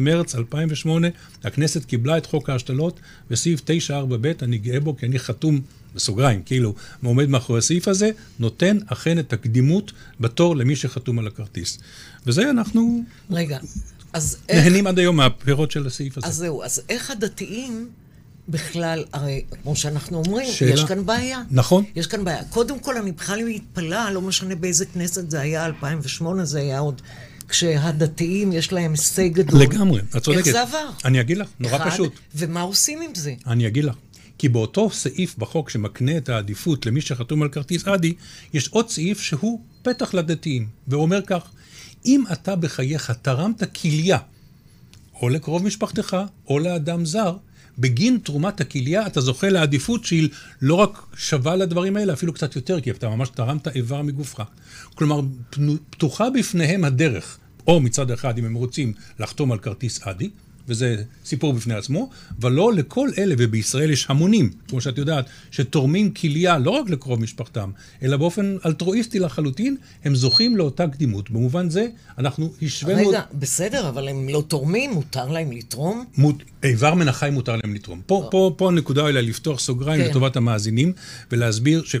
במרץ 2008 הכנסת קיבלה את חוק ההשתלות וסעיף 9.4ב, אני גאה בו כי אני חתום, בסוגריים, כאילו, עומד מאחורי הסעיף הזה, נותן אכן את הקדימות בתור למי שחתום על הכרטיס. וזה אנחנו... רגע, אז איך... נהנים עד היום מהפירות של הסעיף הזה. אז זהו, אז איך הדתיים... בכלל, הרי כמו שאנחנו אומרים, שאלה. יש כאן בעיה. נכון. יש כאן בעיה. קודם כל, אני בכלל מתפלאה, לא משנה באיזה כנסת זה היה, 2008 זה היה עוד כשהדתיים יש להם הישג גדול. לגמרי, את צודקת. איך זה עבר? אני אגיד לך, נורא אחד, פשוט. ומה עושים עם זה? אני אגיד לך. כי באותו סעיף בחוק שמקנה את העדיפות למי שחתום על כרטיס אדי, יש עוד סעיף שהוא פתח לדתיים, ואומר כך, אם אתה בחייך תרמת כליה, או לקרוב משפחתך, או לאדם זר, בגין תרומת הכליה אתה זוכה לעדיפות שהיא לא רק שווה לדברים האלה, אפילו קצת יותר, כי אתה ממש תרמת איבר מגופך. כלומר, פתוחה בפניהם הדרך, או מצד אחד, אם הם רוצים לחתום על כרטיס אדי, וזה סיפור בפני עצמו, אבל לא לכל אלה, ובישראל יש המונים, כמו שאת יודעת, שתורמים כליה לא רק לקרוב משפחתם, אלא באופן אלטרואיסטי לחלוטין, הם זוכים לאותה קדימות. במובן זה, אנחנו השווינו... רגע, בסדר, אבל הם לא תורמים, מותר להם לתרום? מות... איבר מן החי מותר להם לתרום. פה, פה, פה הנקודה אולי לפתוח סוגריים כן. לטובת המאזינים, ולהסביר ש...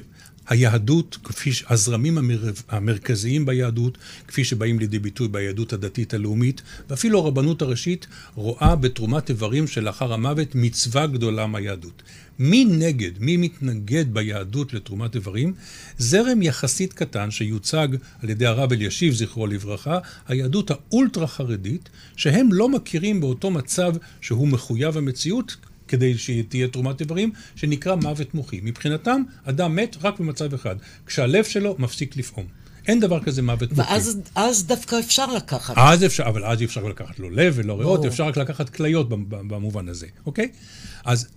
היהדות, כפי שהזרמים המר... המרכזיים ביהדות, כפי שבאים לידי ביטוי ביהדות הדתית הלאומית, ואפילו הרבנות הראשית, רואה בתרומת איברים שלאחר המוות מצווה גדולה מהיהדות. מי נגד, מי מתנגד ביהדות לתרומת איברים? זרם יחסית קטן שיוצג על ידי הרב אלישיב, זכרו לברכה, היהדות האולטרה חרדית, שהם לא מכירים באותו מצב שהוא מחויב המציאות, כדי שתהיה תרומת איברים, שנקרא מוות מוחי. מבחינתם, אדם מת רק במצב אחד, כשהלב שלו מפסיק לפעום. אין דבר כזה מוות מוחי. ואז אז דווקא אפשר לקחת. אז אפשר, אבל אז אי אפשר לקחת לא לב ולא ריאות, אפשר רק לקחת כליות במובן הזה, אוקיי? אז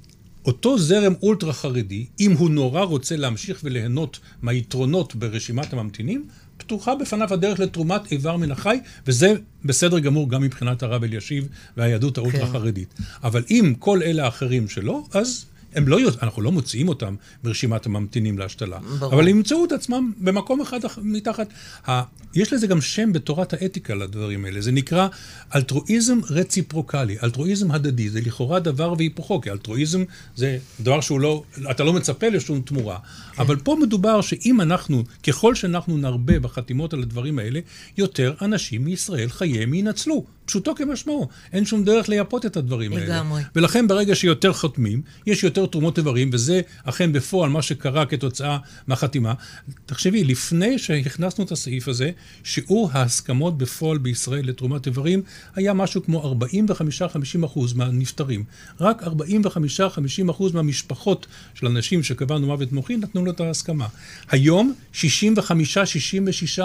אותו זרם אולטרה חרדי, אם הוא נורא רוצה להמשיך וליהנות מהיתרונות ברשימת הממתינים, פתוחה בפניו הדרך לתרומת איבר מן החי, וזה בסדר גמור גם מבחינת הרב אלישיב והיהדות האולטרה-חרדית. כן. אבל אם כל אלה האחרים שלא, אז הם לא, אנחנו לא מוציאים אותם מרשימת הממתינים להשתלה. ברור. אבל הם ימצאו את עצמם במקום אחד מתחת. ה... יש לזה גם שם בתורת האתיקה לדברים האלה. זה נקרא אלטרואיזם רציפרוקלי, אלטרואיזם הדדי. זה לכאורה דבר והיפוכו, כי אלטרואיזם זה דבר שהוא לא, אתה לא מצפה לשום תמורה. כן. אבל פה מדובר שאם אנחנו, ככל שאנחנו נרבה בחתימות על הדברים האלה, יותר אנשים מישראל חייהם ינצלו. פשוטו כמשמעו. אין שום דרך לייפות את הדברים האלה. לגמרי. ולכן ברגע שיותר חותמים, יש יותר תרומות איברים, וזה אכן בפועל מה שקרה כתוצאה מהחתימה. תחשבי, לפני שהכנסנו את הסעיף הזה, שיעור ההסכמות בפועל בישראל לתרומת איברים היה משהו כמו 45-50 אחוז מהנפטרים. רק 45-50 אחוז מהמשפחות של אנשים שקבענו מוות מוחי נתנו לו את ההסכמה. היום 65-66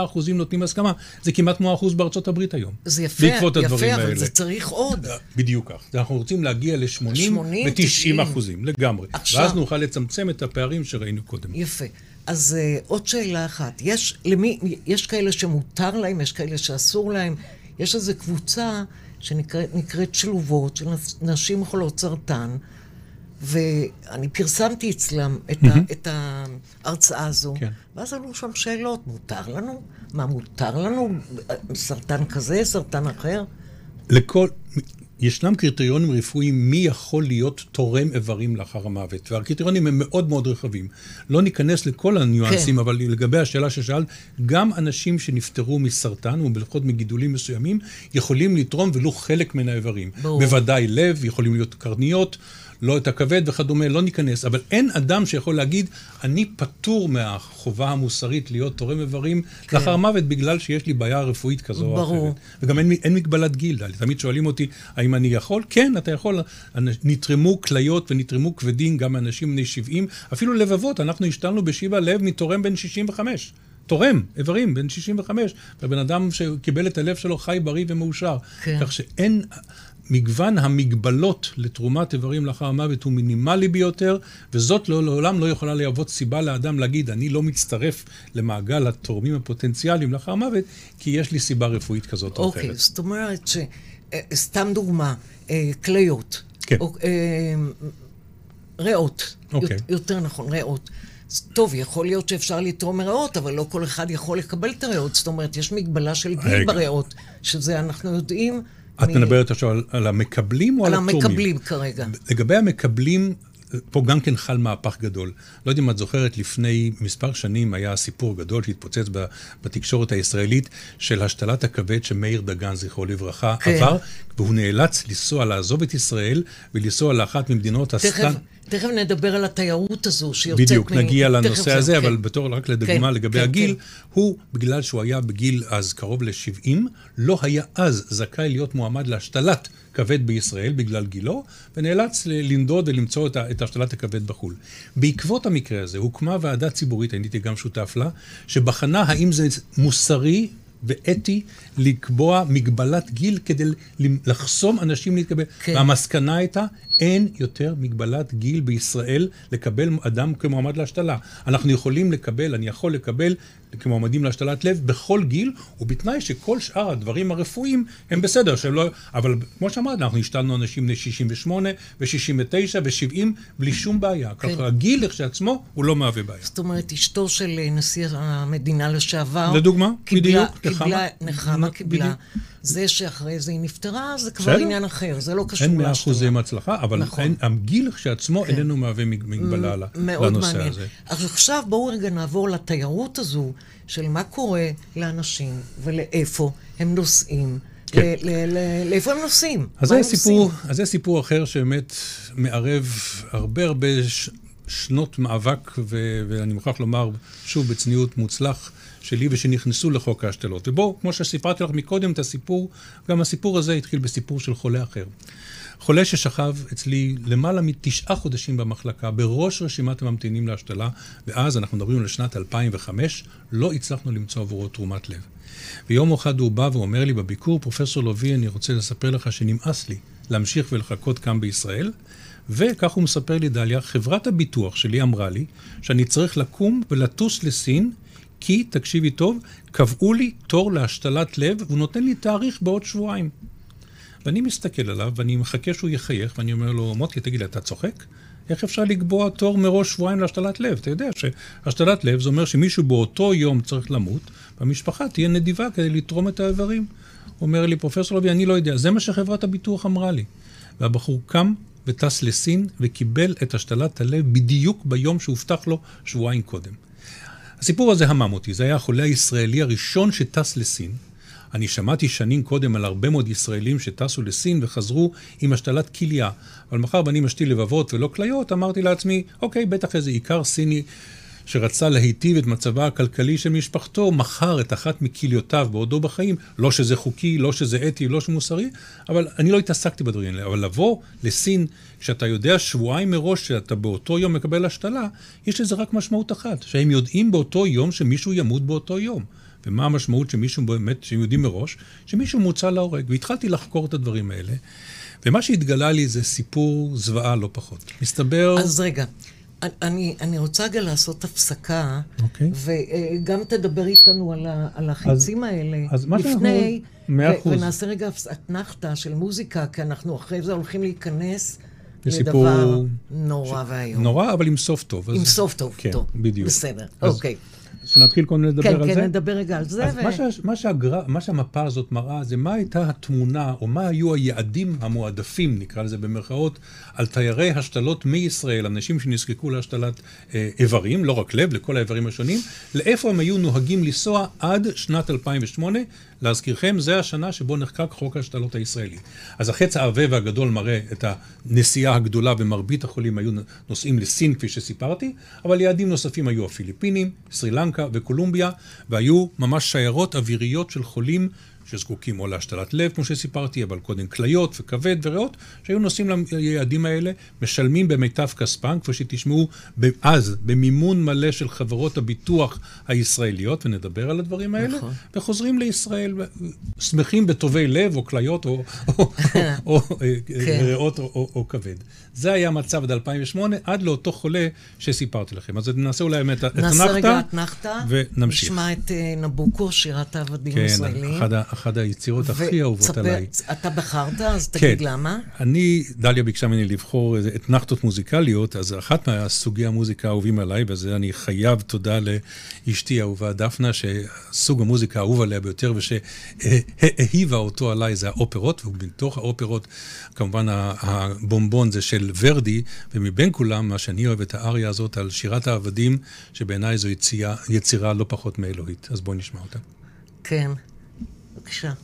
אחוזים נותנים הסכמה. זה כמעט כמו האחוז בארצות הברית היום. זה יפה, יפה. יפה, אבל זה צריך עוד. בדיוק כך. אנחנו רוצים להגיע ל-80 ו-90 אחוזים, לגמרי. עכשיו... ואז נוכל לצמצם את הפערים שראינו קודם. יפה. אז uh, עוד שאלה אחת. יש, למי, יש כאלה שמותר להם, יש כאלה שאסור להם. יש איזו קבוצה שנקראת שלובות, של נשים חולות סרטן, ואני פרסמתי אצלם את, mm-hmm. ה, את ההרצאה הזו, כן. ואז עלו שם שאלות, מותר לנו? מה, מותר לנו סרטן כזה, סרטן אחר? לכל, ישנם קריטריונים רפואיים מי יכול להיות תורם איברים לאחר המוות, והקריטריונים הם מאוד מאוד רחבים. לא ניכנס לכל הניואנסים, כן. אבל לגבי השאלה ששאלת, גם אנשים שנפטרו מסרטן, או לפחות מגידולים מסוימים, יכולים לתרום ולו חלק מן האיברים. ברור. בוודאי לב, יכולים להיות קרניות. לא את הכבד וכדומה, לא ניכנס, אבל אין אדם שיכול להגיד, אני פטור מהחובה המוסרית להיות תורם איברים כן. לאחר מוות בגלל שיש לי בעיה רפואית כזו ברור. או אחרת. וגם אין, אין מגבלת גיל, תמיד שואלים אותי, האם אני יכול? כן, אתה יכול. נתרמו כליות ונתרמו כבדים גם מאנשים בני 70, אפילו לבבות, אנחנו השתלנו בשיבא לב מתורם בן 65. תורם איברים, בן 65, והבן אדם שקיבל את הלב שלו חי, בריא ומאושר. כן. כך שאין, מגוון המגבלות לתרומת איברים לאחר המוות הוא מינימלי ביותר, וזאת לא, לעולם לא יכולה להוות סיבה לאדם להגיד, אני לא מצטרף למעגל התורמים הפוטנציאליים לאחר המוות, כי יש לי סיבה רפואית כזאת או אוקיי, אחרת. אוקיי, זאת אומרת ש... אה, סתם דוגמה, אה, כליות. כן. אה, ריאות. אוקיי. יותר נכון, ריאות. טוב, יכול להיות שאפשר לתרום מריאות, אבל לא כל אחד יכול לקבל את הריאות. זאת אומרת, יש מגבלה של גיל בריאות, שזה אנחנו יודעים את מ... מדברת עכשיו על, על המקבלים או על, על? על המקבלים כרגע. לגבי המקבלים, פה גם כן חל מהפך גדול. לא יודע אם את זוכרת, לפני מספר שנים היה סיפור גדול שהתפוצץ בתקשורת הישראלית של השתלת הכבד שמאיר דגן, זכרו לברכה, כן. עבר, והוא נאלץ לנסוע, לעזוב את ישראל ולנסוע לאחת ממדינות הסטן. תכף נדבר על התיירות הזו שיוצאת בדיוק, מ... נגיע לנושא הזה, כן. אבל בתור רק לדוגמה כן, לגבי כן, הגיל, כן. הוא, בגלל שהוא היה בגיל אז קרוב ל-70, לא היה אז זכאי להיות מועמד להשתלת כבד בישראל בגלל גילו, ונאלץ לנדוד ולמצוא את השתלת הכבד בחו"ל. בעקבות המקרה הזה הוקמה ועדה ציבורית, הייתי גם שותף לה, שבחנה האם זה מוסרי ואתי לקבוע מגבלת גיל כדי לחסום אנשים להתקבל. כן. והמסקנה הייתה, אין יותר מגבלת גיל בישראל לקבל אדם כמועמד להשתלה. אנחנו יכולים לקבל, אני יכול לקבל כמועמדים להשתלת לב בכל גיל, ובתנאי שכל שאר הדברים הרפואיים הם בסדר, שהם לא... אבל כמו שאמרת, אנחנו השתלנו אנשים בני 68 ו-69 ו-70 בלי שום בעיה. כן. ככה הגיל לכשעצמו הוא לא מהווה בעיה. זאת אומרת, אשתו של נשיא המדינה לשעבר... לדוגמה, קיבלה, בדיוק, נחמה. נחמה קיבלה. זה שאחרי זה היא נפטרה, זה כבר עניין אחר, זה לא קשור להשתלה. אין מאה אחוזים הצלחה, אבל נכון. אין, הגיל כשעצמו כן. איננו מהווה מגבלה לנושא מעניין. הזה. אז עכשיו בואו רגע נעבור לתיירות הזו, של מה קורה לאנשים ולאיפה הם נוסעים. כן. לאיפה הם נוסעים? אז זה, סיפור, אז זה סיפור אחר שבאמת מערב הרבה הרבה שנות מאבק, ו- ואני מוכרח לומר, שוב, בצניעות מוצלח שלי ושנכנסו לחוק ההשתלות. ובואו, כמו שסיפרתי לך מקודם את הסיפור, גם הסיפור הזה התחיל בסיפור של חולה אחר. חולה ששכב אצלי למעלה מתשעה חודשים במחלקה, בראש רשימת הממתינים להשתלה, ואז, אנחנו מדברים על שנת 2005, לא הצלחנו למצוא עבורו תרומת לב. ויום אחד הוא בא ואומר לי בביקור, פרופסור לוי, אני רוצה לספר לך שנמאס לי להמשיך ולחכות כאן בישראל, וכך הוא מספר לי, דליה, חברת הביטוח שלי אמרה לי שאני צריך לקום ולטוס לסין, כי, תקשיבי טוב, קבעו לי תור להשתלת לב, והוא נותן לי תאריך בעוד שבועיים. ואני מסתכל עליו, ואני מחכה שהוא יחייך, ואני אומר לו, מוטי, תגיד לי, אתה צוחק? איך אפשר לקבוע תור מראש שבועיים להשתלת לב? אתה יודע שהשתלת לב זה אומר שמישהו באותו יום צריך למות, והמשפחה תהיה נדיבה כדי לתרום את האיברים. אומר לי, פרופסור לוי, אני לא יודע, זה מה שחברת הביטוח אמרה לי. והבחור קם וטס לסין וקיבל את השתלת הלב בדיוק ביום שהובטח לו שבועיים קודם. הסיפור הזה המם אותי, זה היה החולה הישראלי הראשון שטס לסין. אני שמעתי שנים קודם על הרבה מאוד ישראלים שטסו לסין וחזרו עם השתלת כליה. אבל מאחר ואני משתיל לבבות ולא כליות, אמרתי לעצמי, אוקיי, בטח איזה עיקר סיני שרצה להיטיב את מצבה הכלכלי של משפחתו, מכר את אחת מכליותיו בעודו בחיים. לא שזה חוקי, לא שזה אתי, לא שמוסרי, אבל אני לא התעסקתי בדברים האלה. אבל לבוא לסין, כשאתה יודע שבועיים מראש שאתה באותו יום מקבל השתלה, יש לזה רק משמעות אחת, שהם יודעים באותו יום שמישהו ימות באותו יום. ומה המשמעות שמישהו באמת, שהם יודעים מראש, שמישהו מוצא להורג. והתחלתי לחקור את הדברים האלה, ומה שהתגלה לי זה סיפור זוועה לא פחות. מסתבר... אז רגע, אני, אני רוצה רגע לעשות הפסקה, okay. אוקיי. וגם תדבר איתנו על, ה, על החיצים אז, האלה. אז מה לפני, מאה אחוז. ונעשה רגע אתנחתא של מוזיקה, כי אנחנו אחרי זה הולכים להיכנס לסיפור... לדבר נורא ש... ואיום. נורא, אבל עם סוף טוב. עם אז... סוף טוב, כן, טוב. בדיוק. בסדר, אז... אוקיי. שנתחיל קודם לדבר כן, על כן, זה? כן, כן, נדבר רגע על זה. אז ו... מה, ש... מה, שהגר... מה שהמפה הזאת מראה זה מה הייתה התמונה, או מה היו היעדים המועדפים, נקרא לזה במרכאות, על תיירי השתלות מישראל, אנשים שנזקקו להשתלת אה, איברים, לא רק לב, לכל האיברים השונים, לאיפה הם היו נוהגים לנסוע עד שנת 2008. להזכירכם, זה השנה שבו נחקק חוק ההשתלות הישראלי. אז החץ העבה והגדול מראה את הנסיעה הגדולה, ומרבית החולים היו נוסעים לסין, כפי שסיפרתי, אבל יעדים נוספים היו הפיליפינים, סרי לנקה וקולומביה, והיו ממש שיירות אוויריות של חולים שזקוקים או להשתלת לב, כמו שסיפרתי, אבל קודם כליות וכבד וריאות, שהיו נוסעים ליעדים האלה, משלמים במיטב כספם, כפי שתשמעו אז, במימון מלא של חברות הביטוח הישראליות, ונדבר על הדברים האלה, נכון. וחוזרים לישראל, שמחים בטובי לב או כליות או, או, או, או כן. ריאות או, או, או כבד. זה היה המצב עד 2008, עד לאותו חולה שסיפרתי לכם. אז נעשה אולי באמת אתנחתא, נעשה רגע אתנחתא, ונמשיך. נשמע את uh, נבוקו, שירת העבדים כן, הישראלים. כן, אחת היצירות הכי אהובות עליי. אתה בחרת, אז תגיד כן. למה. אני, דליה ביקשה ממני לבחור אתנחתות מוזיקליות, אז אחת מהסוגי המוזיקה האהובים עליי, וזה אני חייב תודה לאשתי האהובה דפנה, שסוג המוזיקה האהוב עליה ביותר ושהאהיבה אותו עליי זה האופרות, ומתוך האופרות כמובן הבומבון זה של ורדי, ומבין כולם, מה שאני אוהב את האריה הזאת על שירת העבדים, שבעיניי זו יצירה, יצירה לא פחות מאלוהית. אז בואי נשמע אותה. כן, Akşam.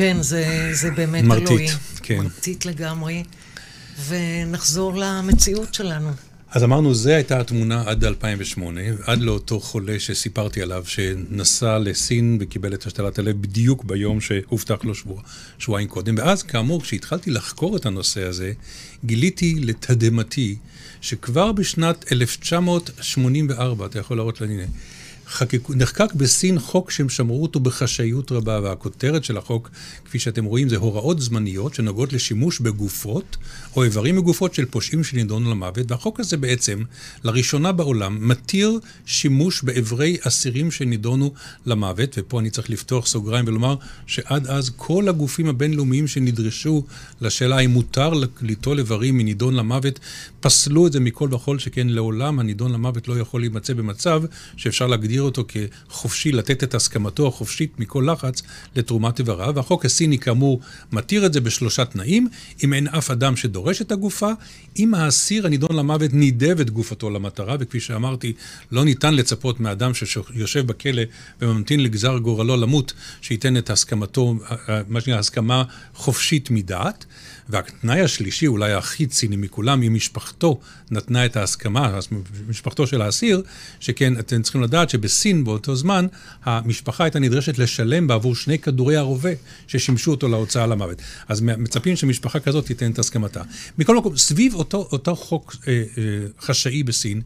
כן, זה, זה באמת מרטיט, אלוהי. כן. מרטיט לגמרי. ונחזור למציאות שלנו. אז אמרנו, זו הייתה התמונה עד 2008, עד לאותו חולה שסיפרתי עליו, שנסע לסין וקיבל את השתלת הלב בדיוק ביום שהובטח לו שבוע, שבועיים קודם. ואז, כאמור, כשהתחלתי לחקור את הנושא הזה, גיליתי לתדהמתי שכבר בשנת 1984, אתה יכול להראות לנו, חקק, נחקק בסין חוק שהם שמרו אותו בחשאיות רבה, והכותרת של החוק, כפי שאתם רואים, זה הוראות זמניות שנוגעות לשימוש בגופות או איברים מגופות של פושעים שנידונו למוות, והחוק הזה בעצם, לראשונה בעולם, מתיר שימוש באיברי אסירים שנידונו למוות, ופה אני צריך לפתוח סוגריים ולומר שעד אז כל הגופים הבינלאומיים שנדרשו לשאלה אם מותר ליטול איברים מנידון למוות, פסלו את זה מכל וכול, שכן לעולם הנידון למוות לא יכול להימצא במצב שאפשר להגדיר להגדיר אותו כחופשי, לתת את הסכמתו החופשית מכל לחץ לתרומת איבריו, והחוק הסיני כאמור מתיר את זה בשלושה תנאים, אם אין אף אדם שדורש את הגופה, אם האסיר הנידון למוות נידב את גופתו למטרה, וכפי שאמרתי, לא ניתן לצפות מאדם שיושב בכלא וממתין לגזר גורלו למות, שייתן את הסכמתו, מה שנקרא הסכמה חופשית מדעת. והתנאי השלישי, אולי הכי ציני מכולם, אם משפחתו נתנה את ההסכמה, משפחתו של האסיר, שכן אתם צריכים לדעת שבסין באותו זמן, המשפחה הייתה נדרשת לשלם בעבור שני כדורי הרובה ששימשו אותו להוצאה למוות. אז מצפים שמשפחה כזאת תיתן את הסכמתה. מכל מקום, סביב אותו, אותו חוק אה, אה, חשאי בסין,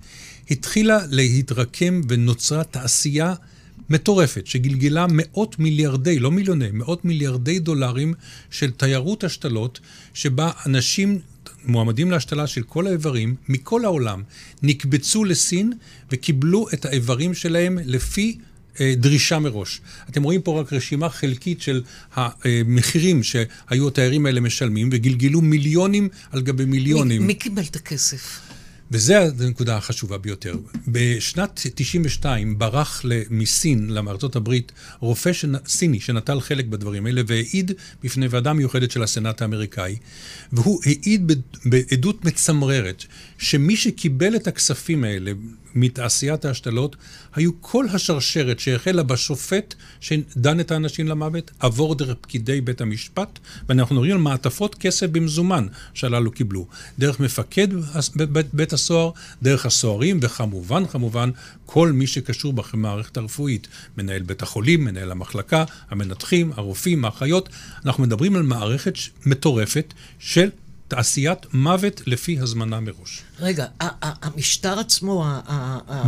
התחילה להתרקם ונוצרה תעשייה מטורפת, שגלגלה מאות מיליארדי, לא מיליוני, מאות מיליארדי דולרים של תיירות השתלות, שבה אנשים מועמדים להשתלה של כל האיברים מכל העולם נקבצו לסין וקיבלו את האיברים שלהם לפי אה, דרישה מראש. אתם רואים פה רק רשימה חלקית של המחירים שהיו התיירים האלה משלמים, וגלגלו מיליונים על גבי מיליונים. מי, קיבל את הכסף? וזו הנקודה החשובה ביותר. בשנת 92 ברח מסין לארצות הברית רופא סיני שנטל חלק בדברים האלה והעיד בפני ועדה מיוחדת של הסנאט האמריקאי, והוא העיד בעדות מצמררת שמי שקיבל את הכספים האלה מתעשיית ההשתלות היו כל השרשרת שהחלה בשופט שדן את האנשים למוות, עבור דרך פקידי בית המשפט, ואנחנו מדברים על מעטפות כסף במזומן שהללו קיבלו. דרך מפקד בית הסוהר, דרך הסוהרים, וכמובן, כמובן, כל מי שקשור במערכת הרפואית. מנהל בית החולים, מנהל המחלקה, המנתחים, הרופאים, האחיות. אנחנו מדברים על מערכת מטורפת של תעשיית מוות לפי הזמנה מראש. רגע, המשטר עצמו...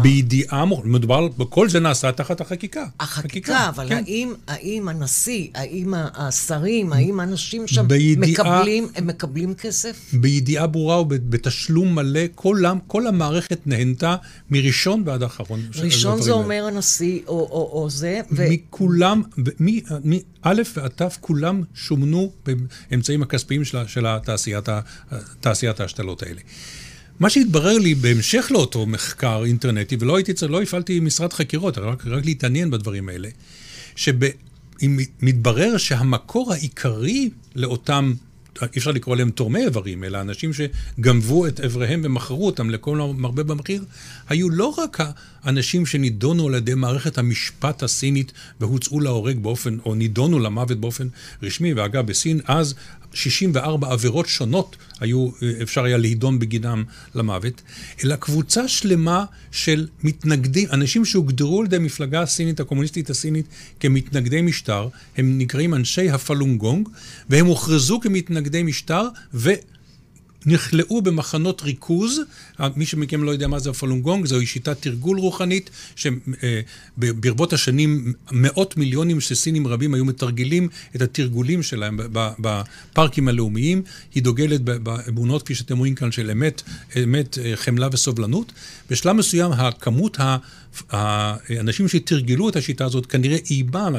בידיעה, מדובר, כל זה נעשה תחת החקיקה. החקיקה, אבל כן. האם, האם הנשיא, האם השרים, האם האנשים שם מקבלים, הם מקבלים כסף? בידיעה ברורה ובתשלום מלא, כל, כל המערכת נהנתה מראשון ועד אחרון. ראשון זה אומר הנשיא או, או, או זה, ו... מכולם, מא' ועד ת', כולם שומנו באמצעים הכספיים של, של התעשיית, תעשיית ההשתלות האלה. מה שהתברר לי בהמשך לאותו מחקר אינטרנטי, ולא הייתי צריך, לא הפעלתי משרד חקירות, רק, רק להתעניין בדברים האלה, שמתברר שהמקור העיקרי לאותם, אי אפשר לקרוא להם תורמי איברים, אלא אנשים שגנבו את איבריהם ומכרו אותם לכל מרבה במחיר, היו לא רק האנשים שנידונו על ידי מערכת המשפט הסינית והוצאו להורג באופן, או נידונו למוות באופן רשמי, ואגב, בסין אז 64 עבירות שונות היו, אפשר היה להידון בגינם למוות, אלא קבוצה שלמה של מתנגדים, אנשים שהוגדרו על ידי המפלגה הסינית, הקומוניסטית הסינית, כמתנגדי משטר, הם נקראים אנשי הפלונגונג, והם הוכרזו כמתנגדי משטר, ו... נכלאו במחנות ריכוז, מי שמכם לא יודע מה זה הפלונגונג, זוהי שיטת תרגול רוחנית, שברבות השנים מאות מיליונים של סינים רבים היו מתרגלים את התרגולים שלהם בפארקים הלאומיים. היא דוגלת באמונות, כפי שאתם רואים כאן, של אמת, אמת, חמלה וסובלנות. בשלב מסוים הכמות האנשים שתרגלו את השיטה הזאת כנראה איימה על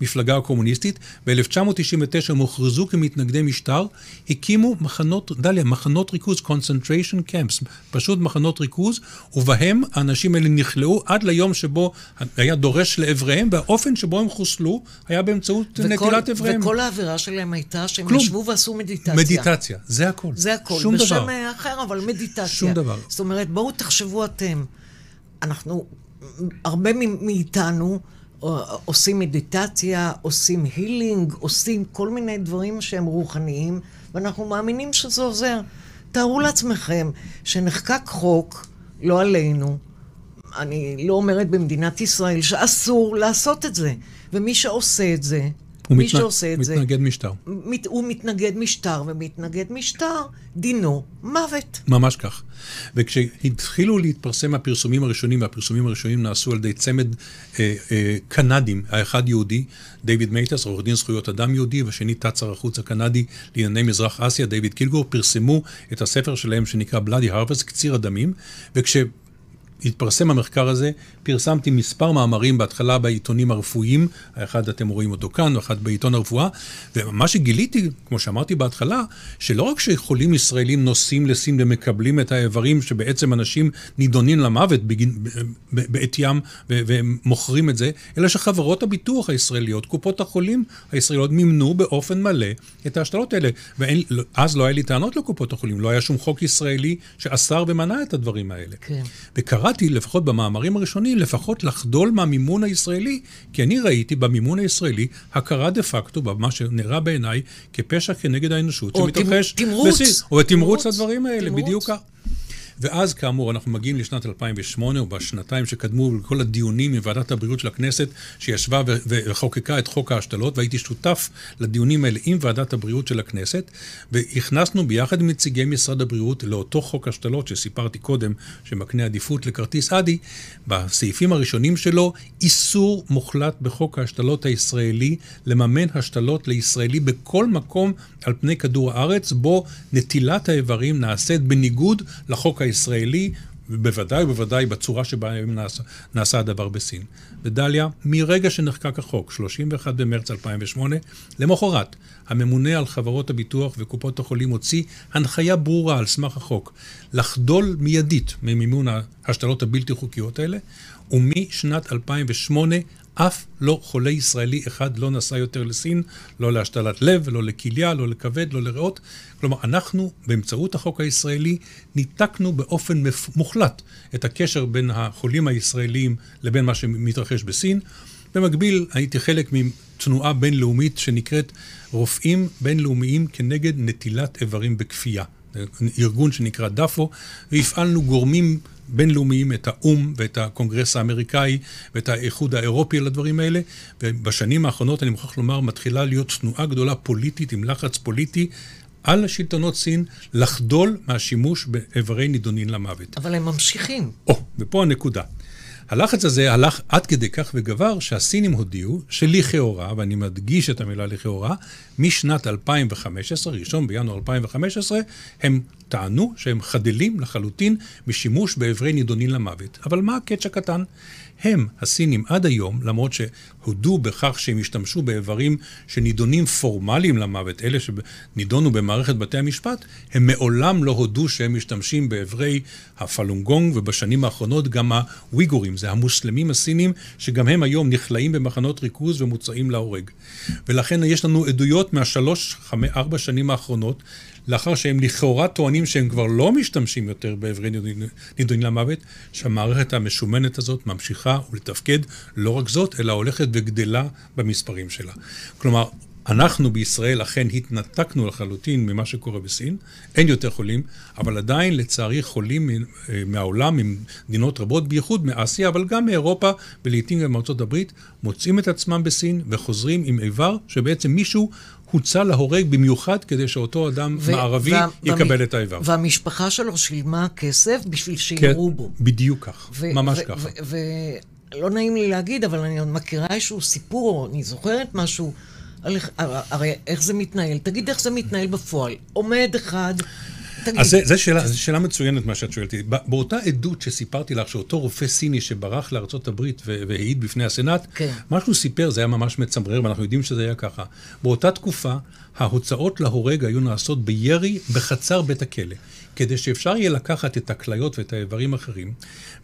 המפלגה הקומוניסטית. ב-1999 הם הוכרזו כמתנגדי משטר, הקימו מחנות, דליה, מחנות ריכוז, concentration camps, פשוט מחנות ריכוז, ובהם האנשים האלה נכלאו עד ליום שבו היה דורש לאבריהם, והאופן שבו הם חוסלו היה באמצעות וכל, נטילת אבריהם. וכל העבירה שלהם הייתה שהם כלום. ישבו ועשו מדיטציה. מדיטציה, זה הכל. זה הכל. שום בשם דבר. בשם אחר, אבל מדיטציה. שום דבר. זאת אומרת, בואו תחשבו אתם. אנחנו הרבה מאיתנו אה, עושים מדיטציה, עושים הילינג, עושים כל מיני דברים שהם רוחניים, ואנחנו מאמינים שזה עוזר. תארו לעצמכם שנחקק חוק, לא עלינו, אני לא אומרת במדינת ישראל, שאסור לעשות את זה. ומי שעושה את זה, מי מתנ... שעושה את זה, מתנגד משטר. מת, הוא מתנגד משטר, ומתנגד משטר, דינו מוות. ממש כך. וכשהתחילו להתפרסם הפרסומים הראשונים, והפרסומים הראשונים נעשו על ידי צמד אה, אה, קנדים, האחד יהודי, דיוויד מייטס, עורך דין זכויות אדם יהודי, והשני תת-שר החוץ הקנדי לענייני מזרח אסיה, דיוויד קילגור, פרסמו את הספר שלהם שנקרא Bloody Harvest, קציר הדמים, וכש... התפרסם המחקר הזה, פרסמתי מספר מאמרים בהתחלה בעיתונים הרפואיים, האחד אתם רואים אותו כאן, ואחד בעיתון הרפואה, ומה שגיליתי, כמו שאמרתי בהתחלה, שלא רק שחולים ישראלים נוסעים לסין ומקבלים את האיברים שבעצם אנשים נידונים למוות בעטיים ומוכרים את זה, אלא שחברות הביטוח הישראליות, קופות החולים הישראליות, מימנו באופן מלא את ההשתלות האלה. ואז לא היה לי טענות לקופות החולים, לא היה שום חוק ישראלי שאסר ומנע את הדברים האלה. כן. וקרה קראתי, לפחות במאמרים הראשונים, לפחות לחדול מהמימון הישראלי, כי אני ראיתי במימון הישראלי הכרה דה פקטו במה שנראה בעיניי כפשע כנגד האנושות שמתרחש תמרוץ. בסין, או תמרוץ לדברים האלה, תמרוץ. בדיוק כך. ואז כאמור אנחנו מגיעים לשנת 2008, או בשנתיים שקדמו לכל הדיונים מוועדת הבריאות של הכנסת, שישבה וחוקקה את חוק ההשתלות, והייתי שותף לדיונים האלה עם ועדת הבריאות של הכנסת, והכנסנו ביחד עם נציגי משרד הבריאות לאותו חוק השתלות שסיפרתי קודם, שמקנה עדיפות לכרטיס אדי, בסעיפים הראשונים שלו, איסור מוחלט בחוק ההשתלות הישראלי לממן השתלות לישראלי בכל מקום על פני כדור הארץ, בו נטילת האיברים נעשית בניגוד לחוק הישראלי, ובוודאי ובוודאי בצורה שבה נעשה, נעשה הדבר בסין. ודליה, מרגע שנחקק החוק, 31 במרץ 2008, למחרת, הממונה על חברות הביטוח וקופות החולים הוציא הנחיה ברורה על סמך החוק, לחדול מיידית ממימון ההשתלות הבלתי חוקיות האלה, ומשנת 2008 אף לא חולה ישראלי אחד לא נסע יותר לסין, לא להשתלת לב, לא לכליה, לא לכבד, לא לריאות. כלומר, אנחנו, באמצעות החוק הישראלי, ניתקנו באופן מוחלט את הקשר בין החולים הישראלים לבין מה שמתרחש בסין. במקביל, הייתי חלק מתנועה בינלאומית שנקראת רופאים בינלאומיים כנגד נטילת איברים בכפייה. ארגון שנקרא דאפו, והפעלנו גורמים בינלאומיים, את האו"ם ואת הקונגרס האמריקאי ואת האיחוד האירופי על הדברים האלה, ובשנים האחרונות, אני מוכרח לומר, מתחילה להיות תנועה גדולה פוליטית, עם לחץ פוליטי, על השלטונות סין לחדול מהשימוש באיברי נידונין למוות. אבל הם ממשיכים. או, ופה הנקודה. הלחץ הזה הלך עד כדי כך וגבר שהסינים הודיעו שלכאורה, ואני מדגיש את המילה לכאורה, משנת 2015, ראשון בינואר 2015, הם טענו שהם חדלים לחלוטין משימוש באיברי נידונין למוות. אבל מה ה catch הקטן? הם, הסינים, עד היום, למרות שהודו בכך שהם השתמשו באיברים שנידונים פורמליים למוות, אלה שנידונו במערכת בתי המשפט, הם מעולם לא הודו שהם משתמשים באיברי הפלונגונג, ובשנים האחרונות גם האויגורים, זה המוסלמים הסינים, שגם הם היום נכלאים במחנות ריכוז ומוצאים להורג. ולכן יש לנו עדויות מהשלוש, חמש, ארבע שנים האחרונות לאחר שהם לכאורה טוענים שהם כבר לא משתמשים יותר באיברי נידונים למוות, שהמערכת המשומנת הזאת ממשיכה ולתפקד, לא רק זאת, אלא הולכת וגדלה במספרים שלה. כלומר, אנחנו בישראל אכן התנתקנו לחלוטין ממה שקורה בסין, אין יותר חולים, אבל עדיין לצערי חולים מהעולם, ממדינות רבות, בייחוד מאסיה, אבל גם מאירופה ולעיתים גם מארצות הברית, מוצאים את עצמם בסין וחוזרים עם איבר שבעצם מישהו הוצא להורג במיוחד כדי שאותו אדם ו- מערבי וה- יקבל וה- את האיבר. והמשפחה שלו שילמה כסף בשביל שיראו כן, בו. בדיוק כך, ו- ממש ו- ככה. ולא נעים לי להגיד, אבל אני עוד מכירה איזשהו סיפור, אני זוכרת משהו, על, הרי איך זה מתנהל. תגיד איך זה מתנהל בפועל. עומד אחד... תגיד. אז זו שאלה, שאלה מצוינת מה שאת שואלת. באותה עדות שסיפרתי לך, שאותו רופא סיני שברח לארצות הברית והעיד בפני הסנאט, כן. מה שהוא סיפר זה היה ממש מצמרר, ואנחנו יודעים שזה היה ככה. באותה תקופה, ההוצאות להורג היו נעשות בירי בחצר בית הכלא. כדי שאפשר יהיה לקחת את הכליות ואת האיברים האחרים,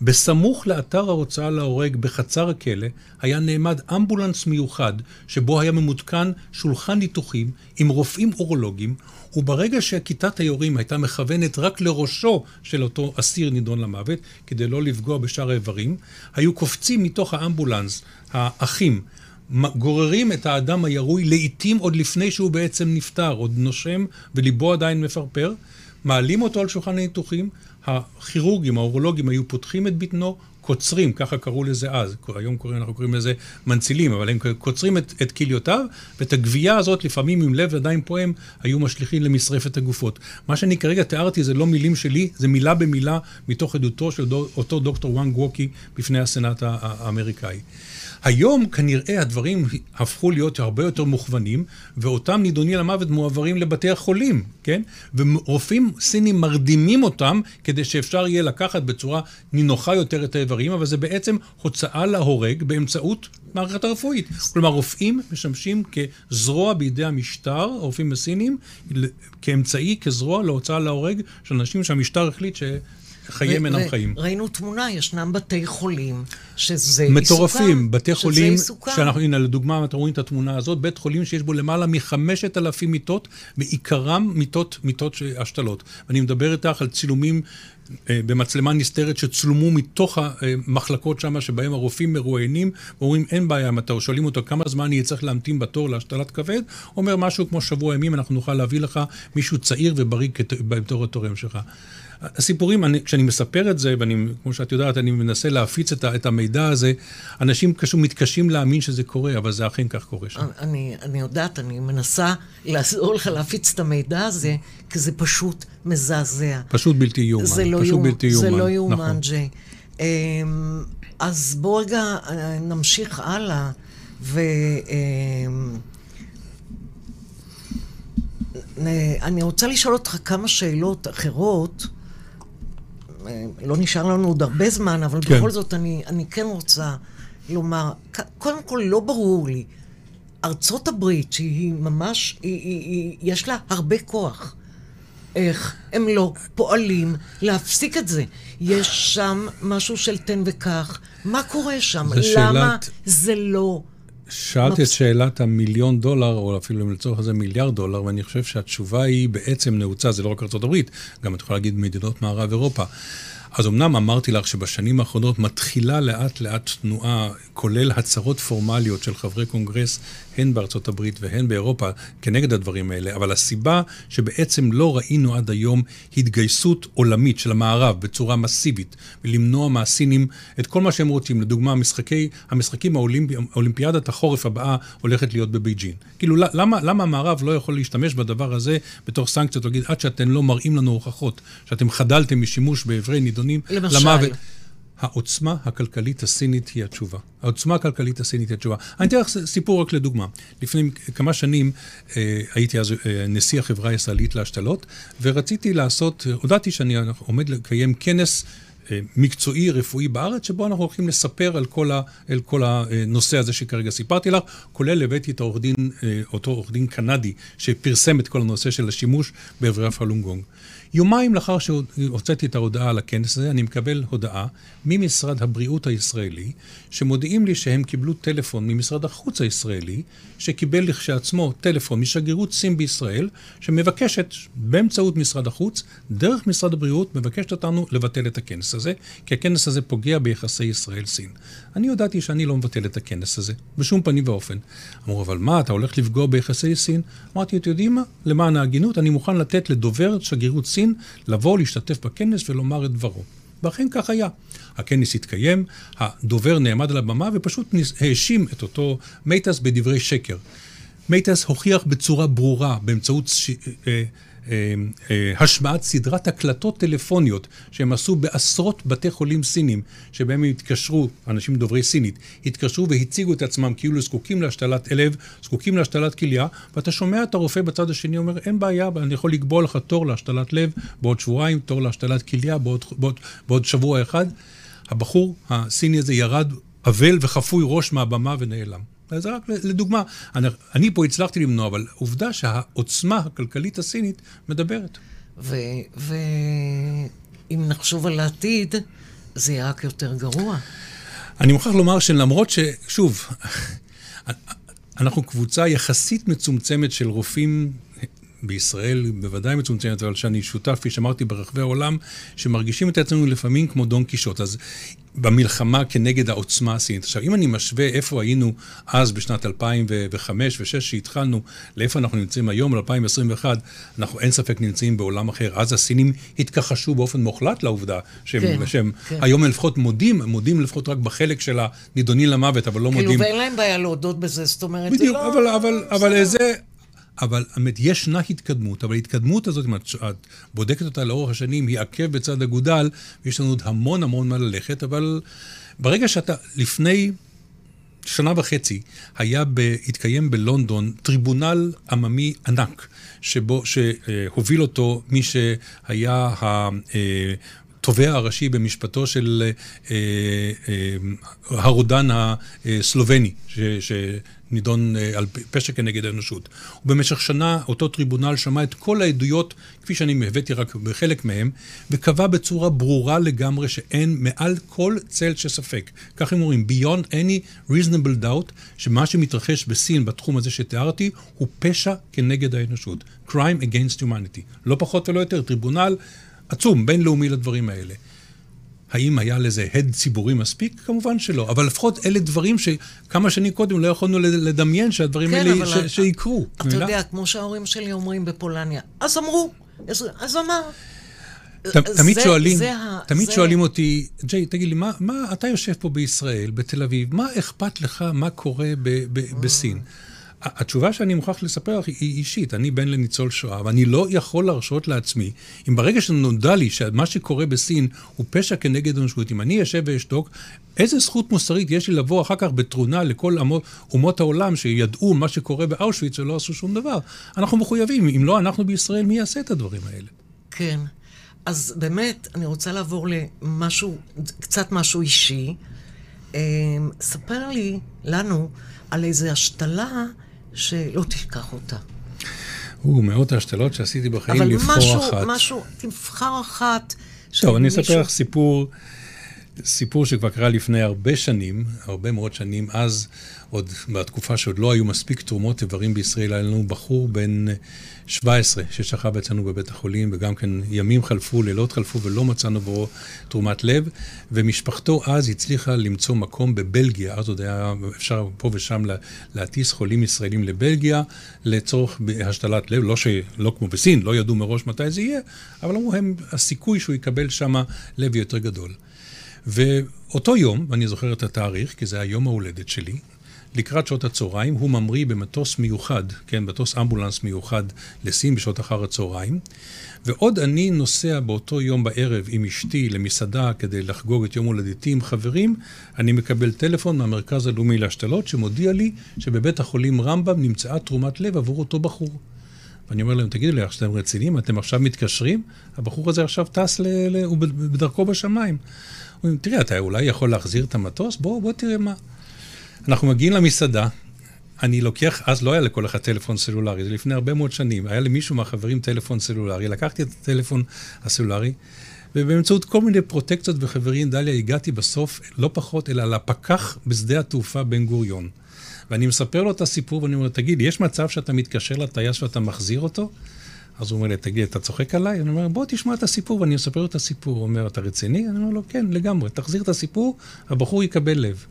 בסמוך לאתר ההוצאה להורג בחצר הכלא, היה נעמד אמבולנס מיוחד, שבו היה ממותקן שולחן ניתוחים עם רופאים אורולוגים, וברגע שכיתת היורים הייתה מכוונת רק לראשו של אותו אסיר נידון למוות, כדי לא לפגוע בשאר האיברים, היו קופצים מתוך האמבולנס האחים גוררים את האדם הירוי לעיתים עוד לפני שהוא בעצם נפטר, עוד נושם וליבו עדיין מפרפר, מעלים אותו על שולחן הניתוחים, הכירורגים, האורולוגים היו פותחים את בטנו, קוצרים, ככה קראו לזה אז, היום קוראים, אנחנו קוראים לזה מנצילים, אבל הם קוצרים את, את כליותיו, ואת הגבייה הזאת, לפעמים עם לב עדיין פועם, היו משליכים למשרפת הגופות. מה שאני כרגע תיארתי זה לא מילים שלי, זה מילה במילה מתוך עדותו של דו, אותו דוקטור וואנג ווקי בפני הסנאט האמריקאי. היום כנראה הדברים הפכו להיות הרבה יותר מוכוונים, ואותם נידונים למוות מועברים לבתי החולים, כן? ורופאים סינים מרדימים אותם כדי שאפשר יהיה לקחת בצורה נינוחה יותר את האיברים, אבל זה בעצם הוצאה להורג באמצעות מערכת הרפואית. כלומר, רופאים משמשים כזרוע בידי המשטר, הרופאים הסינים, כאמצעי, כזרוע להוצאה להורג של אנשים שהמשטר החליט ש... חייהם אינם חיים. ראינו תמונה, ישנם בתי חולים שזה מטורפים, עיסוקם. בתי חולים, שאנחנו, הנה לדוגמה, אתם רואים את התמונה הזאת, בית חולים שיש בו למעלה מחמשת אלפים מיטות, בעיקרם מיטות, מיטות השתלות. אני מדבר איתך על צילומים במצלמה נסתרת שצולמו מתוך המחלקות שם, שבהם הרופאים מרואיינים, ואומרים, אין בעיה, אם אתה שואלים אותו כמה זמן יהיה צריך להמתין בתור להשתלת כבד, אומר משהו כמו שבוע ימים, אנחנו נוכל להביא לך מישהו צעיר ובריא בתור התורם שלך. הסיפורים, אני, כשאני מספר את זה, ואני, כמו שאת יודעת, אני מנסה להפיץ את, את המידע הזה, אנשים קשור, מתקשים להאמין שזה קורה, אבל זה אכן כך קורה שם. אני, אני יודעת, אני מנסה לעזור לך להפיץ את המידע הזה, כי זה פשוט מזעזע. פשוט בלתי יאומן. זה לא יאומן. זה לא יאומן, נכון. ג'יי. אמ, אז בואו רגע אה, נמשיך הלאה, ו... אמ, אני רוצה לשאול אותך כמה שאלות אחרות. לא נשאר לנו עוד הרבה זמן, אבל כן. בכל זאת אני, אני כן רוצה לומר, קודם כל לא ברור לי, ארצות הברית, שהיא ממש, היא, היא, היא, יש לה הרבה כוח, איך הם לא פועלים להפסיק את זה? יש שם משהו של תן וקח, מה קורה שם? למה שאלת... זה לא... שאלתי את שאלת המיליון דולר, או אפילו לצורך הזה מיליארד דולר, ואני חושב שהתשובה היא בעצם נעוצה, זה לא רק ארה"ב, גם את יכולה להגיד מדינות מערב אירופה. אז אמנם אמרתי לך שבשנים האחרונות מתחילה לאט לאט תנועה, כולל הצהרות פורמליות של חברי קונגרס, הן בארצות הברית והן באירופה, כנגד הדברים האלה, אבל הסיבה שבעצם לא ראינו עד היום התגייסות עולמית של המערב בצורה מסיבית, ולמנוע מהסינים את כל מה שהם רוצים. לדוגמה, המשחקי, המשחקים האולימפיאדת החורף הבאה הולכת להיות בבייג'ין. כאילו, למה, למה המערב לא יכול להשתמש בדבר הזה בתור סנקציות, להגיד, עד שאתם לא מראים לנו הוכחות, שאתם חדלתם משימוש באיברי נידונים למשל. העוצמה הכלכלית הסינית היא התשובה. העוצמה הכלכלית הסינית היא התשובה. אני אתן לך סיפור רק לדוגמה. לפני כמה שנים אה, הייתי אז אה, נשיא החברה הישראלית להשתלות, ורציתי לעשות, הודעתי שאני עומד לקיים כנס אה, מקצועי רפואי בארץ, שבו אנחנו הולכים לספר על כל, ה, על כל הנושא הזה שכרגע סיפרתי לך, כולל הבאתי את העורך דין, אותו עורך דין קנדי, שפרסם את כל הנושא של השימוש באברי הפלונגונג. יומיים לאחר שהוצאתי את ההודעה על הכנס הזה, אני מקבל הודעה ממשרד הבריאות הישראלי, שמודיעים לי שהם קיבלו טלפון ממשרד החוץ הישראלי, שקיבל לכשעצמו טלפון משגרירות סין בישראל, שמבקשת באמצעות משרד החוץ, דרך משרד הבריאות, מבקשת אותנו לבטל את הכנס הזה, כי הכנס הזה פוגע ביחסי ישראל-סין. אני הודעתי שאני לא מבטל את הכנס הזה, בשום פנים ואופן. אמרו, אבל מה, אתה הולך לפגוע ביחסי סין? אמרתי, אתם יודעים מה? למען ההגינות, אני מוכן לתת לדובר שגרירות לבוא, להשתתף בכנס ולומר את דברו. ואכן כך היה. הכנס התקיים, הדובר נעמד על הבמה ופשוט האשים את אותו מייטס בדברי שקר. מייטס הוכיח בצורה ברורה, באמצעות ש... השמעת סדרת הקלטות טלפוניות שהם עשו בעשרות בתי חולים סינים, שבהם הם התקשרו, אנשים דוברי סינית, התקשרו והציגו את עצמם כאילו זקוקים להשתלת לב, זקוקים להשתלת כליה, ואתה שומע את הרופא בצד השני אומר, אין בעיה, אני יכול לקבוע לך תור להשתלת לב בעוד שבועיים, תור להשתלת כליה בעוד, בעוד, בעוד שבוע אחד. הבחור הסיני הזה ירד אבל וחפוי ראש מהבמה ונעלם. זה רק לדוגמה. אני, אני פה הצלחתי למנוע, אבל עובדה שהעוצמה הכלכלית הסינית מדברת. ואם נחשוב על העתיד, זה יהיה רק יותר גרוע. אני מוכרח לומר שלמרות ש... שוב, אנחנו קבוצה יחסית מצומצמת של רופאים בישראל בוודאי מצומצמת, אבל שאני שותף, כפי שאמרתי, ברחבי העולם, שמרגישים את עצמנו לפעמים כמו דון קישוט. אז במלחמה כנגד העוצמה הסינית. עכשיו, אם אני משווה איפה היינו אז בשנת 2005 ו-2006, שהתחלנו, לאיפה אנחנו נמצאים היום, ל-2021, אנחנו אין ספק נמצאים בעולם אחר. אז הסינים התכחשו באופן מוחלט לעובדה שהם, כן, שהם כן. היום הם לפחות מודים, מודים לפחות רק בחלק של הנידונים למוות, אבל לא כאילו, מודים. כאילו, ואין להם בעיה להודות בזה, זאת אומרת, בדיוק, לא... אבל, אבל, אבל זה... אבל האמת, ישנה התקדמות, אבל ההתקדמות הזאת, אם את, את בודקת אותה לאורך השנים, היא עקב בצד אגודל, ויש לנו עוד המון המון מה ללכת, אבל ברגע שאתה, לפני שנה וחצי, היה, ב, התקיים בלונדון טריבונל עממי ענק, שבו, שהוביל אותו מי שהיה ה... התובע הראשי במשפטו של אה, אה, הרודן הסלובני, ש, שנידון אה, על פשע כנגד האנושות. ובמשך שנה אותו טריבונל שמע את כל העדויות, כפי שאני הבאתי רק בחלק מהם, וקבע בצורה ברורה לגמרי שאין מעל כל צל של ספק. כך הם אומרים, beyond any reasonable doubt, שמה שמתרחש בסין בתחום הזה שתיארתי, הוא פשע כנגד האנושות. crime against humanity. לא פחות ולא יותר, טריבונל עצום, בינלאומי לדברים האלה. האם היה לזה הד ציבורי מספיק? כמובן שלא. אבל לפחות אלה דברים שכמה שנים קודם לא יכולנו לדמיין שהדברים כן, האלה ש- שיקרו. אתה מילה? יודע, כמו שההורים שלי אומרים בפולניה, אז אמרו, אז, אז אמר. ת, תמיד שואלים, זה, תמיד זה... שואלים אותי, ג'יי, תגיד לי, מה, מה, אתה יושב פה בישראל, בתל אביב, מה אכפת לך מה קורה ב, ב, בסין? התשובה שאני מוכרח לספר לך היא אישית. אני בן לניצול שואה, ואני לא יכול להרשות לעצמי, אם ברגע שנודע לי שמה שקורה בסין הוא פשע כנגד אנושות, אם אני אשב ואשתוק, איזה זכות מוסרית יש לי לבוא אחר כך בתרונה לכל אומות העולם שידעו מה שקורה באושוויץ ולא עשו שום דבר? אנחנו מחויבים, אם לא אנחנו בישראל, מי יעשה את הדברים האלה? כן. אז באמת, אני רוצה לעבור למשהו, קצת משהו אישי. אמ, ספר לי, לנו, על איזו השתלה שלא תשכח אותה. או, מאות ההשתלות שעשיתי בחיים, לבחור משהו, אחת. אבל משהו, תבחר אחת. טוב, אני אספר לך סיפור, סיפור שכבר קרה לפני הרבה שנים, הרבה מאוד שנים. אז, עוד בתקופה שעוד לא היו מספיק תרומות איברים בישראל, היה לנו בחור בן 17 ששכב אצלנו בבית החולים, וגם כן ימים חלפו, לילות חלפו, ולא מצאנו בו תרומת לב, ומשפחתו אז הצליחה למצוא מקום בבלגיה, אז עוד היה אפשר פה ושם להטיס חולים ישראלים לבלגיה, לצורך השתלת לב, לא, ש, לא כמו בסין, לא ידעו מראש מתי זה יהיה, אבל אמרו הם, הסיכוי שהוא יקבל שם לב יותר גדול. ואותו יום, ואני זוכר את התאריך, כי זה היה יום ההולדת שלי, לקראת שעות הצהריים, הוא ממריא במטוס מיוחד, כן, מטוס אמבולנס מיוחד לסין בשעות אחר הצהריים, ועוד אני נוסע באותו יום בערב עם אשתי למסעדה כדי לחגוג את יום הולדתי עם חברים, אני מקבל טלפון מהמרכז הלאומי להשתלות שמודיע לי שבבית החולים רמב"ם נמצאה תרומת לב עבור אותו בחור. ואני אומר להם, תגידו לי, אתם רציניים? אתם עכשיו מתקשרים? הבחור הזה עכשיו טס, ל... ל... הוא בדרכו בשמיים. אומרים, תראה, אתה אולי יכול להחזיר את המטוס? בוא, בוא תראה מה. אנחנו מגיעים למסעדה, אני לוקח, אז לא היה לכל אחד טלפון סלולרי, זה לפני הרבה מאוד שנים. היה למישהו מהחברים טלפון סלולרי, לקחתי את הטלפון הסלולרי, ובאמצעות כל מיני פרוטקציות וחברים, דליה, הגעתי בסוף, לא פחות, אלא לפקח בשדה התעופה בן גוריון. ואני מספר לו את הסיפור, ואני אומר, תגיד, יש מצב שאתה מתקשר לטייס ואתה מחזיר אותו? אז הוא אומר לי, תגיד, אתה צוחק עליי? אני אומר, בוא תשמע את הסיפור, ואני אספר לו את הסיפור. הוא אומר, אתה רציני? אני אומר לו, כן, לגמרי, תחזיר את הסיפור, הבחור יקבל לב.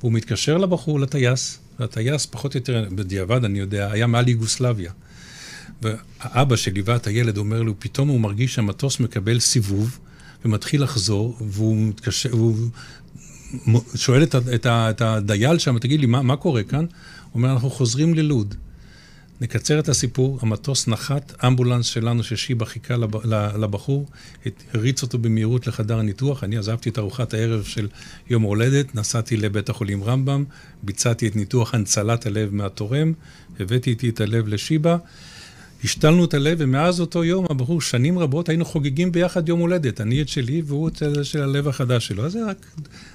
והוא מתקשר לבחור, לטייס, והטייס, פחות או יותר, בדיעבד, אני יודע, היה מעל יוגוסלביה. והאבא שליווה את הילד אומר לו, פתאום הוא מרגיש שהמטוס מקבל סיבוב ומתחיל לחזור, והוא מתקשר, והוא שואל את, את, את הדייל שם, תגיד לי, מה, מה קורה כאן? הוא אומר, אנחנו חוזרים ללוד. נקצר את הסיפור, המטוס נחת, אמבולנס שלנו ששיבא חיכה לבחור, הריץ אותו במהירות לחדר הניתוח, אני עזבתי את ארוחת הערב של יום הולדת, נסעתי לבית החולים רמב"ם, ביצעתי את ניתוח הנצלת הלב מהתורם, הבאתי איתי את הלב לשיבא, השתלנו את הלב, ומאז אותו יום, הבחור, שנים רבות היינו חוגגים ביחד יום הולדת, אני את שלי והוא את של הלב החדש שלו. אז זה רק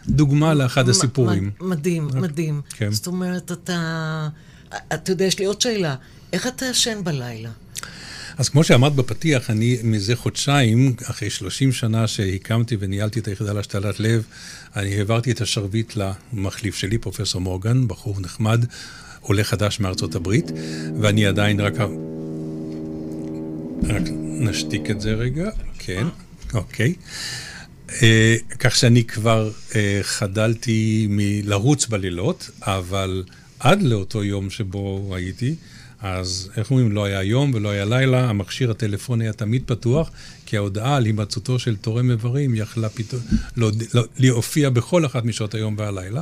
דוגמה לאחד הסיפורים. מדהים, מדהים. כן. זאת אומרת, אתה... אתה יודע, יש לי עוד שאלה. איך אתה ישן בלילה? אז כמו שאמרת בפתיח, אני מזה חודשיים, אחרי 30 שנה שהקמתי וניהלתי את היחידה להשתלת לב, אני העברתי את השרביט למחליף שלי, פרופסור מורגן, בחור נחמד, עולה חדש מארצות הברית, ואני עדיין רק... רק נשתיק את זה רגע, כן, אוקיי. אה, כך שאני כבר אה, חדלתי מלרוץ בלילות, אבל עד לאותו יום שבו הייתי, אז איך אומרים, לא היה יום ולא היה לילה, המכשיר הטלפוני היה תמיד פתוח, כי ההודעה על הימצאותו של תורם איברים יכלה פתאום לא, לא, להופיע בכל אחת משעות היום והלילה.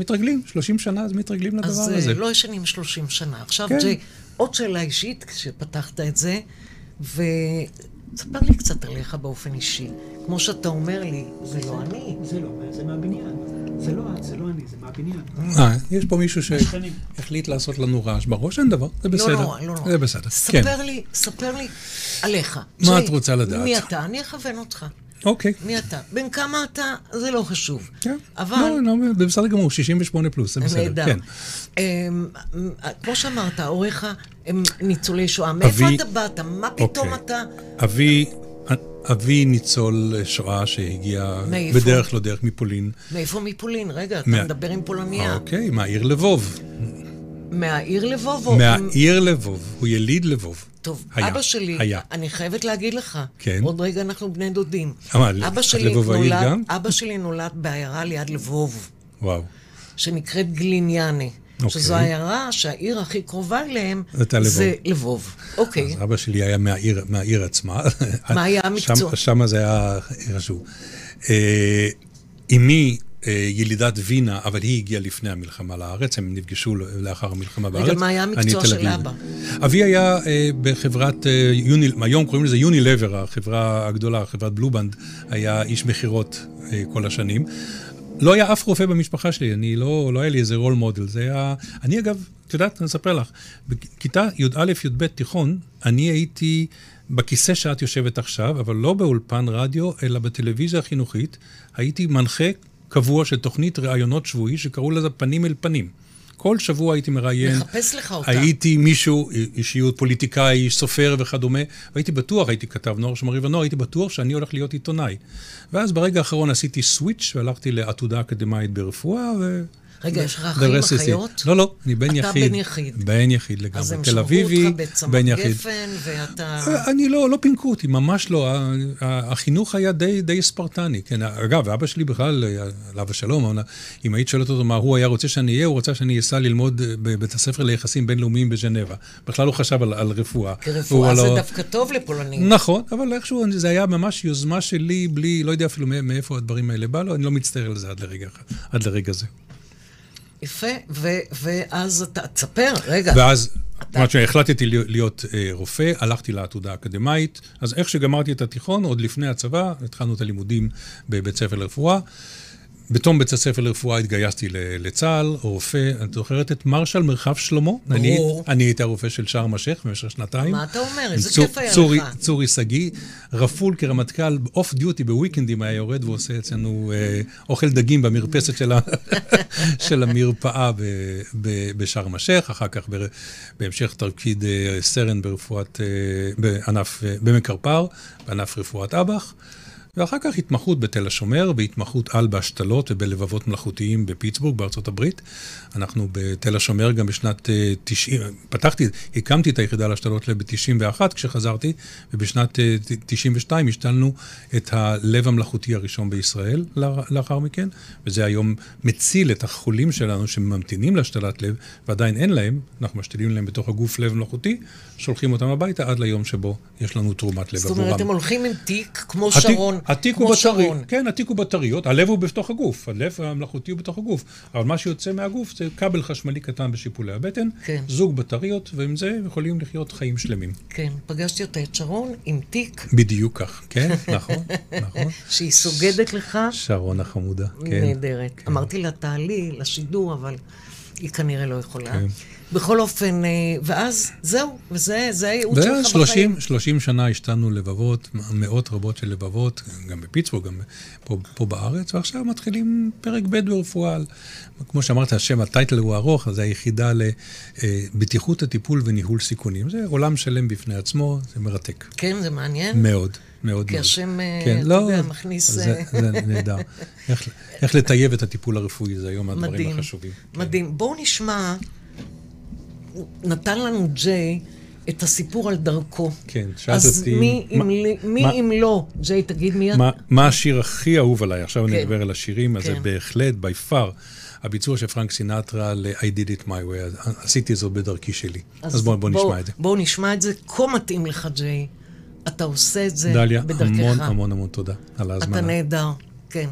מתרגלים, 30 שנה אז מתרגלים לדבר אז, הזה. אז לא ישנים 30 שנה. עכשיו, כן. ג'יי, עוד שאלה אישית, כשפתחת את זה, וספר לי קצת עליך באופן אישי. כמו שאתה אומר לי, זה לא אני. זה לא, זה מהבניין. זה לא את, זה לא אני, זה מהבניין. אה, יש פה מישהו. שהחליט לעשות לנו רעש בראש, אין דבר, זה בסדר. לא לא נורא. זה בסדר, כן. ספר לי, ספר לי עליך. מה את רוצה לדעת? מי אתה? אני אכוון אותך. אוקיי. מי אתה? בן כמה אתה? זה לא חשוב. כן. אבל... לא, לא, זה בסדר גמור, 68 פלוס, זה בסדר, נהדר. כן. אמ, כמו שאמרת, הוריך הם ניצולי שואה. מאיפה אתה באת? מה פתאום אוקיי. אתה... אבי, אבי ניצול שואה שהגיע מאיפה? בדרך לא דרך מפולין. מאיפה מפולין? רגע, אתה מה- מדבר עם פולניה. אוקיי, מהעיר לבוב. מהעיר לבוב? או- מהעיר לבוב, הוא יליד לבוב. טוב, היה, אבא שלי, היה. אני חייבת להגיד לך, כן. עוד רגע אנחנו בני דודים. מה, אבא את שלי נולד- גם? אבא שלי נולד בעיירה ליד לבוב, וואו. שנקראת גליניאנה. אוקיי. שזו עיירה שהעיר הכי קרובה אליהם הייתה לבוב. זה לבוב. אוקיי. אז אבא שלי היה מהעיר, מהעיר עצמה. מה היה המקצוע? שם, שם זה היה חשוב. אה, אמי אה, ילידת וינה, אבל היא הגיעה לפני המלחמה לארץ, הם נפגשו לאחר המלחמה בארץ. מה היה המקצוע של. אבא? אבי היה אה, בחברת אה, יוני, היום קוראים לזה יונילבר, החברה הגדולה, חברת בלובנד, היה איש מכירות אה, כל השנים. לא היה אף רופא במשפחה שלי, אני לא, לא היה לי איזה רול מודל, זה היה... אני אגב, את יודעת, אני אספר לך, בכיתה י"א-י"ב תיכון, אני הייתי בכיסא שאת יושבת עכשיו, אבל לא באולפן רדיו, אלא בטלוויזיה החינוכית, הייתי מנחה קבוע של תוכנית ראיונות שבועי שקראו לזה פנים אל פנים. כל שבוע הייתי מראיין. מחפש לך אותה. הייתי מישהו, אישיות פוליטיקאי, סופר וכדומה, והייתי בטוח, הייתי כתב נוער שמריב הנוער, הייתי בטוח שאני הולך להיות עיתונאי. ואז ברגע האחרון עשיתי סוויץ' והלכתי לעתודה אקדמית ברפואה, ו... רגע, יש לך אחים. אחיות? לא, לא, אני בן אתה יחיד. בן יחיד. בן יחיד אז לגמרי. הם תל שלחו אביבי, אותך יחיד. גפן, ואתה... אני לא, לא פינקו אותי, ממש לא. החינוך היה די, די ספרטני. כן, אגב, אבא שלי בכלל, עליו השלום, אם היית שואלת אותו מה הוא היה רוצה שאני אהיה, הוא רצה שאני אסע ללמוד בבית הספר ליחסים בינלאומיים בז'נבה. בכלל לא חשב על, על רפואה. הוא כרפואה זה הלא- דווקא טוב לפולנים. נכון, אבל איכשהו זה היה ממש יוזמה שלי, בלי, לא יודע אפילו מא- מאיפה הדברים האלה באו, אני לא מצטער על זה עד לרגע, עד לרגע זה. יפה, ו- ואז אתה, תספר, רגע. ואז, כלומר, כשהחלטתי להיות, להיות אה, רופא, הלכתי לעתודה האקדמית, אז איך שגמרתי את התיכון, עוד לפני הצבא, התחלנו את הלימודים בבית ספר לרפואה. בתום בית הספר לרפואה התגייסתי לצה"ל, רופא, את זוכרת את מרשל מרחב שלמה? אני, אני הייתי הרופא של שארם א-שייח במשך שנתיים. מה אתה אומר? איזה צור- כיף היה צורי, לך. צורי שגיא, רפול כרמטכ"ל, אוף דיוטי בוויקנדים היה יורד ועושה אצלנו אה, אוכל דגים במרפסת של, של המרפאה ב, ב, בשארם א-שייח, אחר כך ב, בהמשך תפקיד אה, סרן ברפואת, אה, בענף, אה, במקרפר, בענף רפואת אב"ח. ואחר כך התמחות בתל השומר, והתמחות על בהשתלות ובלבבות מלאכותיים בפיטסבורג, בארצות הברית. אנחנו בתל השומר גם בשנת אה, 90, פתחתי, הקמתי את היחידה להשתלות לב ב-91 כשחזרתי, ובשנת אה, 92 השתלנו את הלב המלאכותי הראשון בישראל לאחר מכן, וזה היום מציל את החולים שלנו שממתינים להשתלת לב, ועדיין אין להם, אנחנו משתילים להם בתוך הגוף לב מלאכותי, שולחים אותם הביתה עד ליום שבו יש לנו תרומת לב זאת עבורם. אומרת, הם הולכים עם תיק, כמו שרון. התיק הוא בטרי. כן, התיק הוא בטריות, הלב הוא בתוך הגוף, הלב המלאכותי הוא בתוך הגוף, אבל מה שיוצא מהגוף זה כבל חשמלי קטן בשיפולי הבטן, כן. זוג בטריות, ועם זה יכולים לחיות חיים שלמים. כן, פגשתי אותה, את שרון, עם תיק, בדיוק כך, כן, נכון, נכון. שהיא סוגדת לך, שרון החמודה, כן. נהדרת. אמרתי לה, תעלי לשידור, אבל היא כנראה לא יכולה. כן. בכל אופן, אה, ואז זהו, וזה זה הייעוד שלך בחיים. ו-30 30 שנה השתנו לבבות, מאות רבות של לבבות, גם בפיטסבורג, גם פה, פה בארץ, ועכשיו מתחילים פרק ב' ברפואה. כמו שאמרת, השם, הטייטל הוא ארוך, אז זה היחידה לבטיחות הטיפול וניהול סיכונים. זה עולם שלם בפני עצמו, זה מרתק. כן, זה מעניין. מאוד, מאוד כי. השם, אה, כן, אתה לא, יודע, מכניס, זה, אה, זה נהדר. איך, איך לטייב את הטיפול הרפואי, זה היום מהדברים מדהים, החשובים. כן. מדהים. בואו נשמע, נתן לנו ג'יי את הסיפור על דרכו. כן, שאלת אז אותי... מי מה- אם מי מה- אם לא? ג'יי, תגיד מי מה, אתה. מה השיר הכי אהוב עליי? עכשיו אני כן. אדבר על השירים, אז זה כן. בהחלט, by far, הביצוע של פרנק סינטרה ל-I did it my way, אז עשיתי זאת בדרכי שלי. אז בואו בוא נשמע את זה. בואו נשמע את זה. כה מתאים לך, ג'יי. אתה עושה את זה דליה, בדרכך. המון המון המון תודה על אתה ההזמנה. נהדר, כן.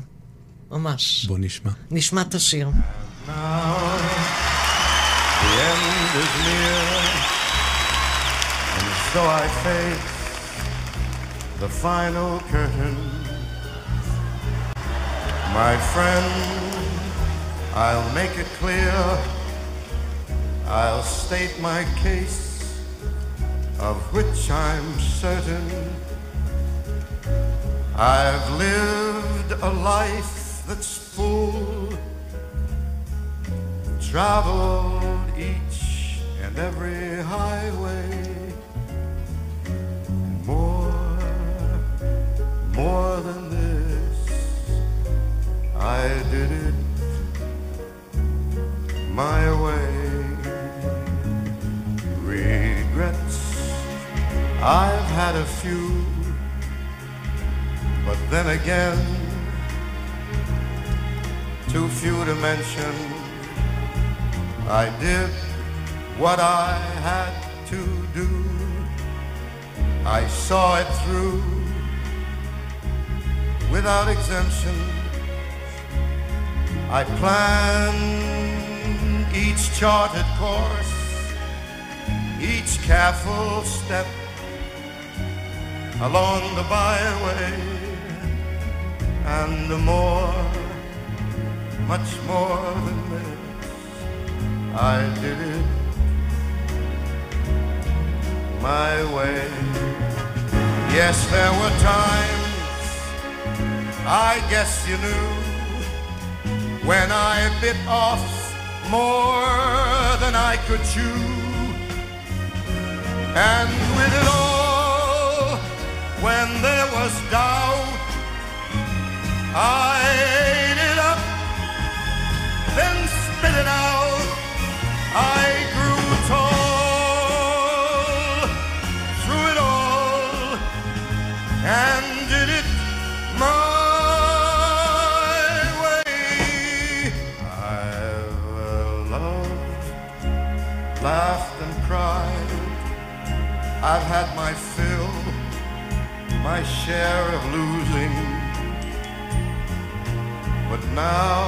ממש. בואו נשמע. נשמע את השיר. Now the end is near, and so I face the final curtain. My friend, I'll make it clear, I'll state my case, Of which I'm certain. I've lived a life that's full. Traveled each and every highway. More more than this I did it my way I've had a few but then again too few to mention I did what I had to do. I saw it through without exemption. I planned each charted course, each careful step along the byway, and more, much more than this. I did it my way. Yes, there were times, I guess you knew, when I bit off more than I could chew. And with it all, when there was doubt, I ate it up, then spit it out. I grew tall through it all and did it my way. I've loved, laughed and cried. I've had my fill, my share of losing. But now,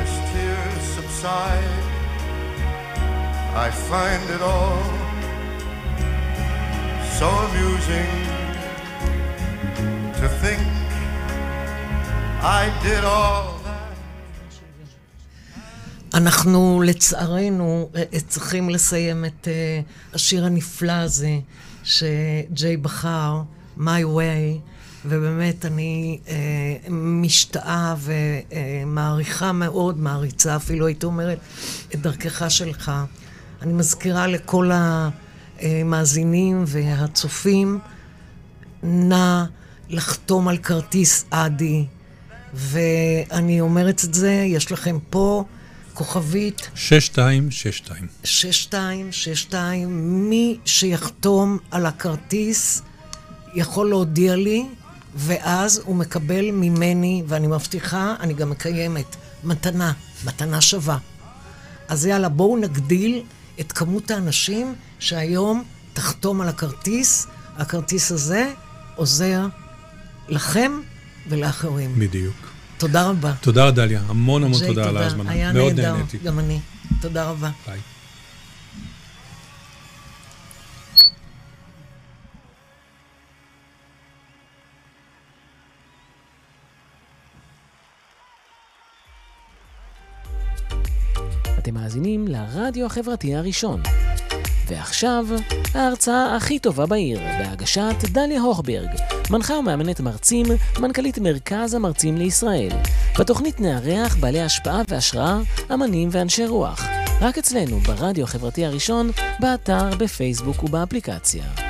as tears subside, I find it all so amusing to think I did all. אנחנו לצערנו אה, אה, צריכים לסיים את אה, השיר הנפלא הזה שג'יי בחר, My Way, ובאמת אני אה, משתאה ומעריכה מאוד, מעריצה אפילו, הייתי אומרת, את דרכך שלך. אני מזכירה לכל המאזינים והצופים, נא לחתום על כרטיס אדי, ואני אומרת את זה, יש לכם פה כוכבית 6262. 6262, מי שיחתום על הכרטיס יכול להודיע לי, ואז הוא מקבל ממני, ואני מבטיחה, אני גם מקיימת, מתנה, מתנה שווה. אז יאללה, בואו נגדיל את כמות האנשים שהיום תחתום על הכרטיס. הכרטיס הזה עוזר לכם ולאחרים. בדיוק. תודה רבה. תודה, דליה. המון המון ג'יי, תודה על ההזמנה. היה מאוד נהדר. גם אני. תודה רבה. ביי. מאזינים לרדיו החברתי הראשון. ועכשיו, ההרצאה הכי טובה בעיר, בהגשת דליה הוכברג, מנחה ומאמנת מרצים, מנכ"לית מרכז המרצים לישראל. בתוכנית נארח בעלי השפעה והשראה, אמנים ואנשי רוח. רק אצלנו, ברדיו החברתי הראשון, באתר, בפייסבוק ובאפליקציה.